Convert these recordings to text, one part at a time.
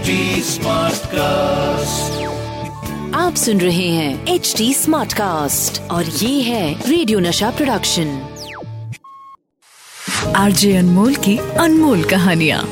HD Smartcast. आप सुन रहे हैं एच डी स्मार्ट कास्ट और ये है रेडियो नशा प्रोडक्शन आरजे अनमोल की अनमोल कहानियाँ।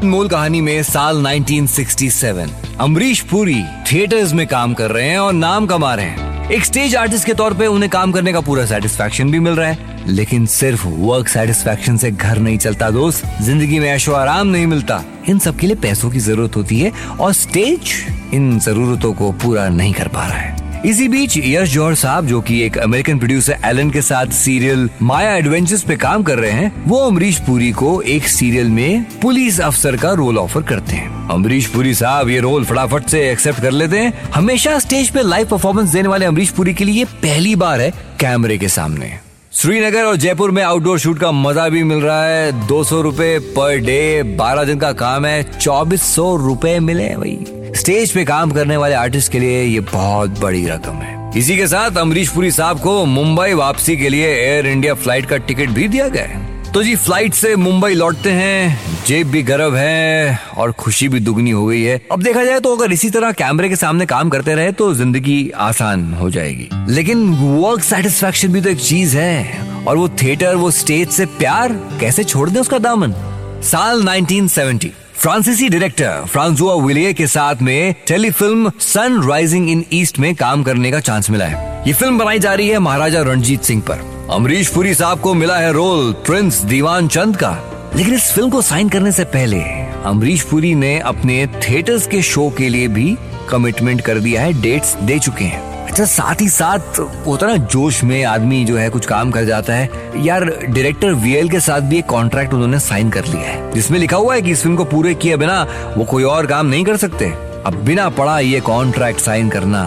अनमोल कहानी में साल 1967 अमरीश पुरी थिएटर्स में काम कर रहे हैं और नाम कमा रहे हैं। एक स्टेज आर्टिस्ट के तौर पे उन्हें काम करने का पूरा सेटिस्फेक्शन भी मिल रहा है। लेकिन सिर्फ़ वर्क सेटिस्फैक्शन से घर नहीं चलता दोस्त। ज़िंदगी में ऐशो आराम नहीं मिलता। इन सब के लिए पैसों की ज़रूरत होती है और स्टेज इन जरूरतों को पूरा नहीं कर पा रहा है। इसी बीच यश जौहर साहब, जो कि एक अमेरिकन प्रोड्यूसर एलन के साथ सीरियल माया एडवेंचर्स पे काम कर रहे हैं, वो अमरीश पुरी को एक सीरियल में पुलिस अफसर का रोल ऑफ़र करते हैं। अमरीश पुरी साहब, ये रोल फटाफट से एक्सेप्ट कर लेते हैं। हमेशा स्टेज पे लाइव परफॉर्मेंस देने वाले अमरीश पुरी के लिए पहली बार है कैमरे के सामने। श्रीनगर और जयपुर में आउटडोर शूट का मज़ा भी मिल रहा है। दो सौ रूपए पर डे बारह दिन का काम है। चौबीस सौ रूपए मिले भाई। स्टेज पे काम करने वाले आर्टिस्ट के लिए ये बहुत बड़ी रकम है। इसी के साथ अमरीश पुरी साहब को मुंबई वापसी के लिए एयर इंडिया फ़्लाइट का टिकट भी दिया गया है। तो जी फ़्लाइट से मुंबई लौटते हैं, जेब भी गर्व है और खुशी भी दुगनी हो गई है। अब देखा जाए तो अगर इसी तरह कैमरे के सामने काम करते रहे तो ज़िंदगी आसान हो जाएगी। लेकिन वर्क सेटिस्फैक्शन भी तो एक चीज़ है। और वो थिएटर वो स्टेज से प्यार कैसे छोड़ दे उसका दामन? साल 1970 फ्रांसीसी डायरेक्टर फ्रांसुआ विलिये के साथ में telefilm sun rising in east में काम करने का चांस मिला है। ये फ़िल्म बनाई जा रही है महाराजा रणजीत सिंह पर। अमरीश पुरी साहब को मिला है रोल प्रिंस दीवान चंद का। लेकिन इस फ़िल्म को साइन करने से पहले अमरीश पुरी ने अपने थिएटर्स के शो के लिए भी कमिटमेंट कर दिया है डेट्स दे चुके हैं। अच्छा साथ ही साथ होता ना, जोश में आदमी जो है कुछ काम कर जाता है। यार डायरेक्टर वीएल के साथ भी एक कॉन्ट्रैक्ट उन्होंने साइन कर लिया है, जिसमें लिखा हुआ है कि इस फ़िल्म को पूरे किए बिना वो कोई और काम नहीं कर सकते। अब बिना पढ़ा ये कॉन्ट्रैक्ट साइन करना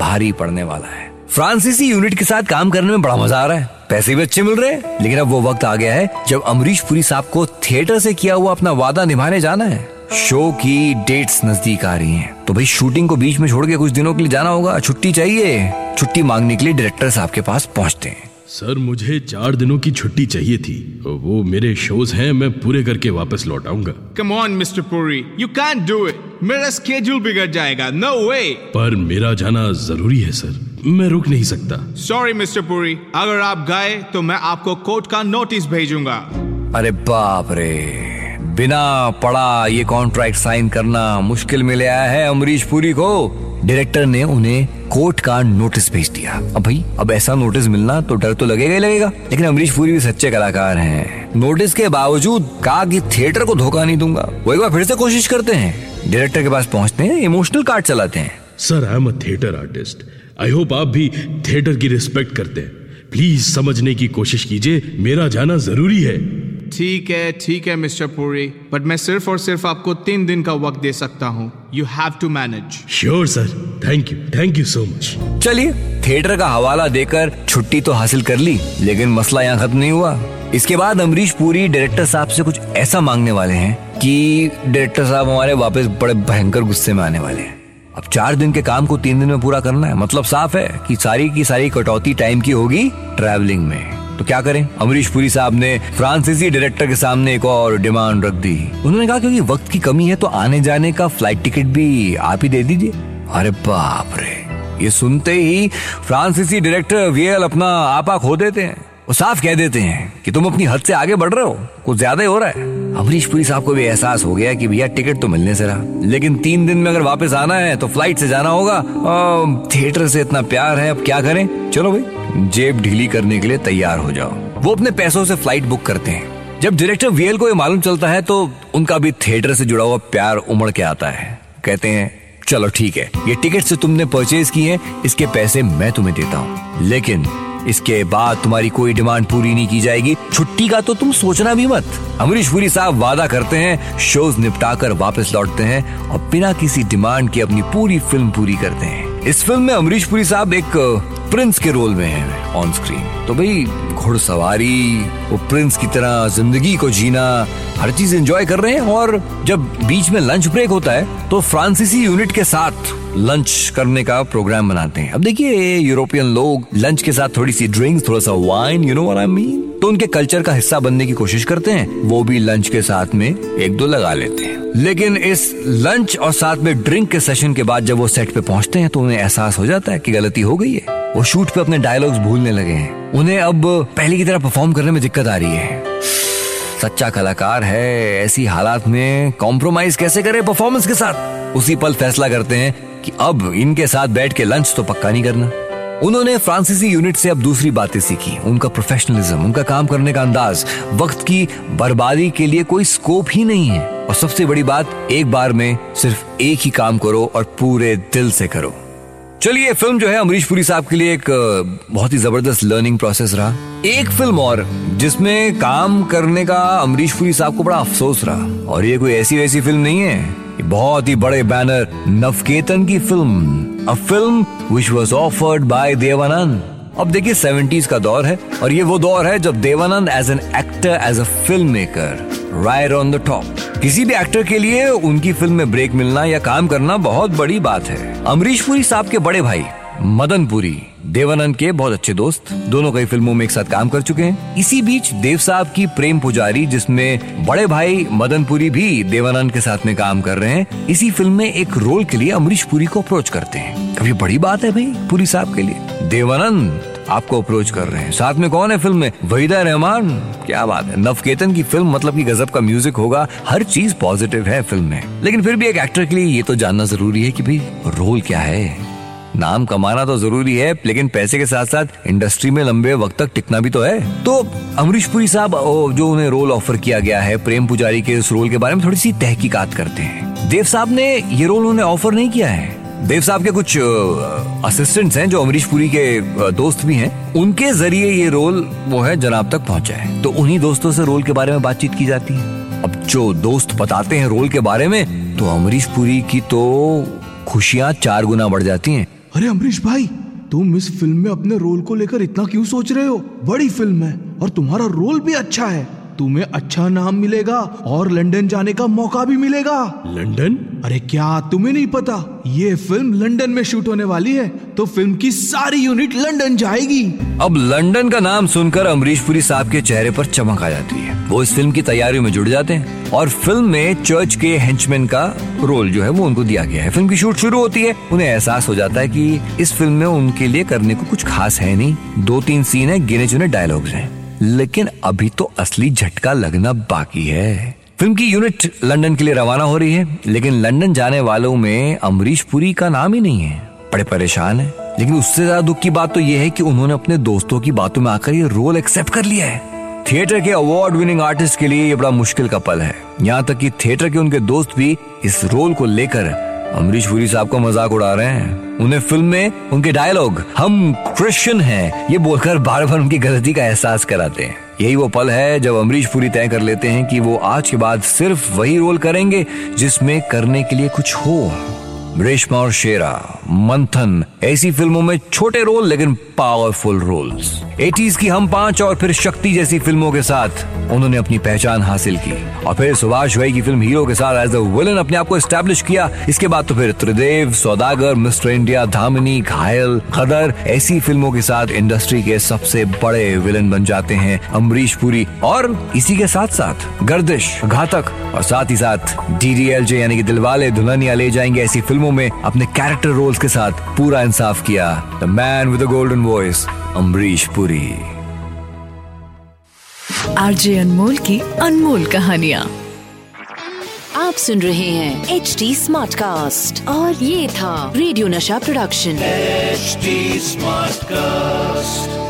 भारी पड़ने वाला है। फ्रांसीसी यूनिट के साथ काम करने में बड़ा मज़ा आ रहा है। पैसे भी अच्छे मिल रहे हैं, लेकिन अब वो वक्त आ गया है जब अमरीश पुरी साहब को थिएटर से किया हुआ अपना वादा निभाने जाना है। शो की डेट्स नज़दीक आ रही हैं। तो भाई शूटिंग को बीच में छोड़ के कुछ दिनों के लिए जाना होगा। छुट्टी चाहिए। छुट्टी मांगने के लिए डायरेक्टर साहब के पास पहुँचते हैं। सर मुझे चार दिनों की छुट्टी चाहिए थी वो मेरे शोज़ हैं मैं पूरे करके वापस लौट आऊँगा Come on, Mr. Puri. You can't do it. मेरा स्केड्यूल बिगड़ जाएगा नो वे पर मेरा जाना ज़रूरी है सर मैं रुक नहीं सकता सॉरी मिस्टर पुरी अगर आप गए तो मैं आपको कोर्ट का नोटिस भेजूँगा अरे बाप रे बिना पढ़ा ये कॉन्ट्रैक्ट साइन करना मुश्किल में ले आया है अमरीश पुरी को डायरेक्टर ने उन्हें कोर्ट का नोटिस भेज दिया। अब भाई, अब ऐसा नोटिस मिलना तो डर तो लगेगा ही लगेगा। लेकिन अमरीश पुरी भी सच्चे कलाकार हैं। नोटिस के बावजूद कहा कि थिएटर को धोखा नहीं दूँगा। वो एक बार फिर से कोशिश करते हैं। डायरेक्टर के पास पहुँचते हैं इमोशनल कार्ड चलाते हैं। Sir I am a theatre artist I hope आप भी थिएटर की रिस्पेक्ट करते हैं। प्लीज़ समझने की कोशिश कीजिए। मेरा जाना ज़रूरी है। ठीक है ठीक है मिस्टर पुरी बट मैं सिर्फ़ और सिर्फ़ आपको तीन दिन का वक्त दे सकता हूँ। You have to manage sure sir thank you thank you so much चलिए थिएटर का हवाला देकर छुट्टी तो हासिल कर ली लेकिन मसला यहाँ खत्म नहीं हुआ। इसके बाद अमरीश पुरी डायरेक्टर साहब से कुछ ऐसा मांगने वाले हैं कि डायरेक्टर साहब हमारे वापस बड़े भयंकर गुस्से में आने वाले हैं। अब चार दिन के काम को तीन दिन में पूरा करना है। मतलब साफ़ है कि सारी की सारी कटौती टाइम की होगी ट्रैवलिंग में। तो क्या करें? अमरीश पुरी साहब ने फ्रांसीसी डायरेक्टर के सामने एक और डिमांड रख दी। उन्होंने कहा, क्योंकि वक्त की कमी है तो आने जाने का फ़्लाइट टिकट भी आप ही दे दीजिए। अरे बाप रे! ये सुनते ही फ्रांसीसी डायरेक्टर वीएल अपना आपा खो देते हैं। वो साफ़ कह देते हैं कि तुम अपनी हद से आगे बढ़ रहे हो। कुछ ज़्यादा ही हो रहा है। अमरीश पुरी साहब को भी एहसास हो गया कि भैया टिकट तो मिलने से रहा। लेकिन तीन दिन में अगर वापस आना है तो फ़्लाइट से जाना होगा। थिएटर से इतना प्यार है, अब क्या करें? चलो भाई। जेब ढीली करने के लिए तैयार हो जाओ। वो अपने पैसों से फ़्लाइट बुक करते हैं। जब डायरेक्टर वीएल को ये मालूम चलता है तो उनका भी थिएटर से जुड़ा हुआ प्यार उमड़ के आता है। कहते हैं, चलो ठीक है, ये टिकट से तुमने परचेज की है, इसके पैसे मैं तुम्हें देता हूँ। लेकिन इसके बाद तुम्हारी कोई डिमांड पूरी नहीं की जाएगी। छुट्टी का तो तुम सोचना भी मत। अमरीश पुरी साहब वादा करते हैं शोज़ निपटा कर वापस लौटते हैं और बिना किसी डिमांड के अपनी पूरी फ़िल्म पूरी करते हैं। इस फ़िल्म में अमरीश पुरी साहब एक प्रिंस के रोल में है ऑन स्क्रीन तो भाई, घुड़सवारी, वो प्रिंस की तरह ज़िंदगी को जीना, हर चीज़ एंजॉय कर रहे हैं और जब बीच में लंच ब्रेक होता है तो फ्रांसीसी यूनिट के साथ लंच करने का प्रोग्राम बनाते हैं. अब देखिए यूरोपियन लोग लंच के साथ थोड़ी सी ड्रिंक्स थोड़ा सा wine you know what I mean तो उनके कल्चर का हिस्सा बनने की कोशिश करते हैं। वो भी लंच के साथ में एक दो लगा लेते हैं। लेकिन इस लंच और साथ में ड्रिंक के सेशन के बाद जब वो सेट पे पहुँचते हैं तो उन्हें एहसास हो जाता है कि गलती हो गई है। वो शूट पे अपने डायलॉग्स भूलने लगे हैं। उन्हें अब पहले की तरह परफॉर्म करने में दिक्कत आ रही है। सच्चा कलाकार है, ऐसी हालात में कॉम्प्रोमाइज कैसे करे परफॉर्मेंस के साथ? उसी पल फैसला करते हैं कि अब इनके साथ बैठ के लंच तो पक्का नहीं करना। उन्होंने फ्रांसीसी यूनिट से अब दूसरी बातें सीखी। उनका प्रोफेशनलिज्म उनका काम करने का अंदाज, वक्त की बर्बादी के लिए कोई स्कोप ही नहीं है। और सबसे बड़ी बात, एक बार में सिर्फ़ एक ही काम करो और पूरे दिल से करो। चलिए फ़िल्म जो है अमरीश पुरी साहब के लिए एक बहुत ही ज़बरदस्त लर्निंग प्रोसेस रहा। एक फ़िल्म और, जिसमें काम करने का अमरीश पुरी साहब को बड़ा अफसोस रहा। और ये कोई ऐसी वैसी फ़िल्म नहीं है। बहुत ही बड़े बैनर नवकेतन की film a film which was offered by Dev Anand अब देखिए सेवेंटीज का दौर है और ये वो दौर है जब Dev Anand as an actor as a film maker right on the top किसी भी एक्टर के लिए उनकी फ़िल्म में ब्रेक मिलना या काम करना बहुत बड़ी बात है। अमरीश पुरी साहब के बड़े भाई। मदन पुरी, देवानंद के बहुत अच्छे दोस्त, दोनों कई फ़िल्मों में एक साथ काम कर चुके हैं। इसी बीच देव साहब की प्रेम पुजारी, जिसमें बड़े भाई मदन पुरी भी देवानंद के साथ में काम कर रहे हैं, इसी फ़िल्म में एक रोल के लिए अमरीश पुरी को अप्रोच करते हैं। कभी बड़ी बात है भाई, पुरी साहब के लिए। देवानंद आपको अप्रोच कर रहे हैं। साथ में कौन है फ़िल्म में? वहीदा रहमान। क्या बात है। नवकेतन की फ़िल्म मतलब की गजब का म्यूज़िक होगा। हर चीज़ पॉजिटिव है फ़िल्म में। लेकिन फिर भी एक एक्टर के लिए ये तो जानना ज़रूरी है कि भाई रोल क्या है? नाम कमाना तो ज़रूरी है, लेकिन पैसे के साथ साथ इंडस्ट्री में लंबे वक्त तक टिकना भी तो है। तो अमरीश पुरी साहब जो उन्हें रोल ऑफ़र किया गया है, प्रेम पुजारी के इस रोल के बारे में थोड़ी सी तहकीकात करते हैं। देव साहब ने ये रोल उन्हें ऑफ़र नहीं किया है। देव साहब के कुछ असिस्टेंट्स हैं, जो अमरीश पुरी के दोस्त भी हैं। उनके ज़रिए ये रोल वो है, जनाब तक पहुँचा है। तो उन्हीं दोस्तों से रोल के बारे में बातचीत की जाती है। अब जो दोस्त बताते हैं रोल के बारे में तो अमरीश पुरी की तो खुशियाँ चार गुना बढ़ जाती हैं। अरे अमरीश भाई तुम इस फ़िल्म में अपने रोल को लेकर इतना क्यों सोच रहे हो? बड़ी फ़िल्म है और तुम्हारा रोल भी अच्छा है। तुम्हें अच्छा नाम मिलेगा और लंदन जाने का मौका भी मिलेगा। लंदन? अरे क्या तुम्हें नहीं पता? ये फ़िल्म लंदन में शूट होने वाली है तो फ़िल्म की सारी यूनिट लंदन जाएगी। अब लंदन का नाम सुनकर अमरीश पुरी साहब के चेहरे पर चमक आ जाती है। वो इस फ़िल्म की तैयारियों में जुड़ जाते हैं और फ़िल्म में चर्च के हेंचमैन का रोल जो है वो उनको दिया गया है। फ़िल्म की शूट शुरू होती है, उन्हें एहसास हो जाता है कि इस फ़िल्म में उनके लिए करने को कुछ खास है नहीं। दो तीन सीन है गिने चुने डायलॉग्स हैं। लेकिन अभी तो असली झटका लगना बाकी है। फ़िल्म की यूनिट लंदन के लिए रवाना हो रही है, लेकिन लंदन जाने वालों में अमरीश पुरी का नाम ही नहीं है। बड़े परेशान है। लेकिन उससे ज़्यादा दुख की बात तो यह है कि उन्होंने अपने दोस्तों की बातों में आकर ये रोल एक्सेप्ट कर लिया है। थिएटर के अवार्ड विनिंग आर्टिस्ट के लिए ये बड़ा मुश्किल का पल है। यहाँ तक कि थिएटर के उनके दोस्त भी इस रोल को लेकर अमरीश पुरी साहब का मज़ाक उड़ा रहे हैं। उन्हें फ़िल्म में उनके डायलॉग हम क्रिश्चियन हैं, ये बोलकर बार बार उनकी गलती का एहसास कराते हैं। यही वो पल है जब अमरीश पुरी तय कर लेते हैं कि वो आज के बाद सिर्फ़ वही रोल करेंगे जिसमें करने के लिए कुछ हो। रेशमा और शेरा, मंथन, ऐसी फ़िल्मों में छोटे रोल, लेकिन पावरफुल रोल्स एटीज की हम पाँच और फिर शक्ति जैसी फ़िल्मों के साथ उन्होंने अपनी पहचान हासिल की। और फिर सुभाष भाई की फ़िल्म हीरो के साथ एज विलन अपने आप को स्टैब्लिश किया। इसके बाद तो फिर त्रिदेव, सौदागर, मिस्टर इंडिया, धामिनी, घायल, खदर, ऐसी फ़िल्मों के साथ इंडस्ट्री के सबसे बड़े विलन बन जाते हैं अमरीश पुरी। और इसी के साथ साथ गर्दिश, घातक, और साथ ही साथ डी डी एल जे यानी कि दिलवाले दुल्हनिया ले जाएँगे ऐसी फ़िल्मों में अपने कैरेक्टर रोल्स के साथ पूरा इंसाफ किया। The man with golden voice Amrish Puri. RJ Anmol की अनमोल कहानियाँ। आप सुन रहे हैं एच डी स्मार्ट कास्ट और ये था रेडियो नशा प्रोडक्शन एच स्मार्ट कास्ट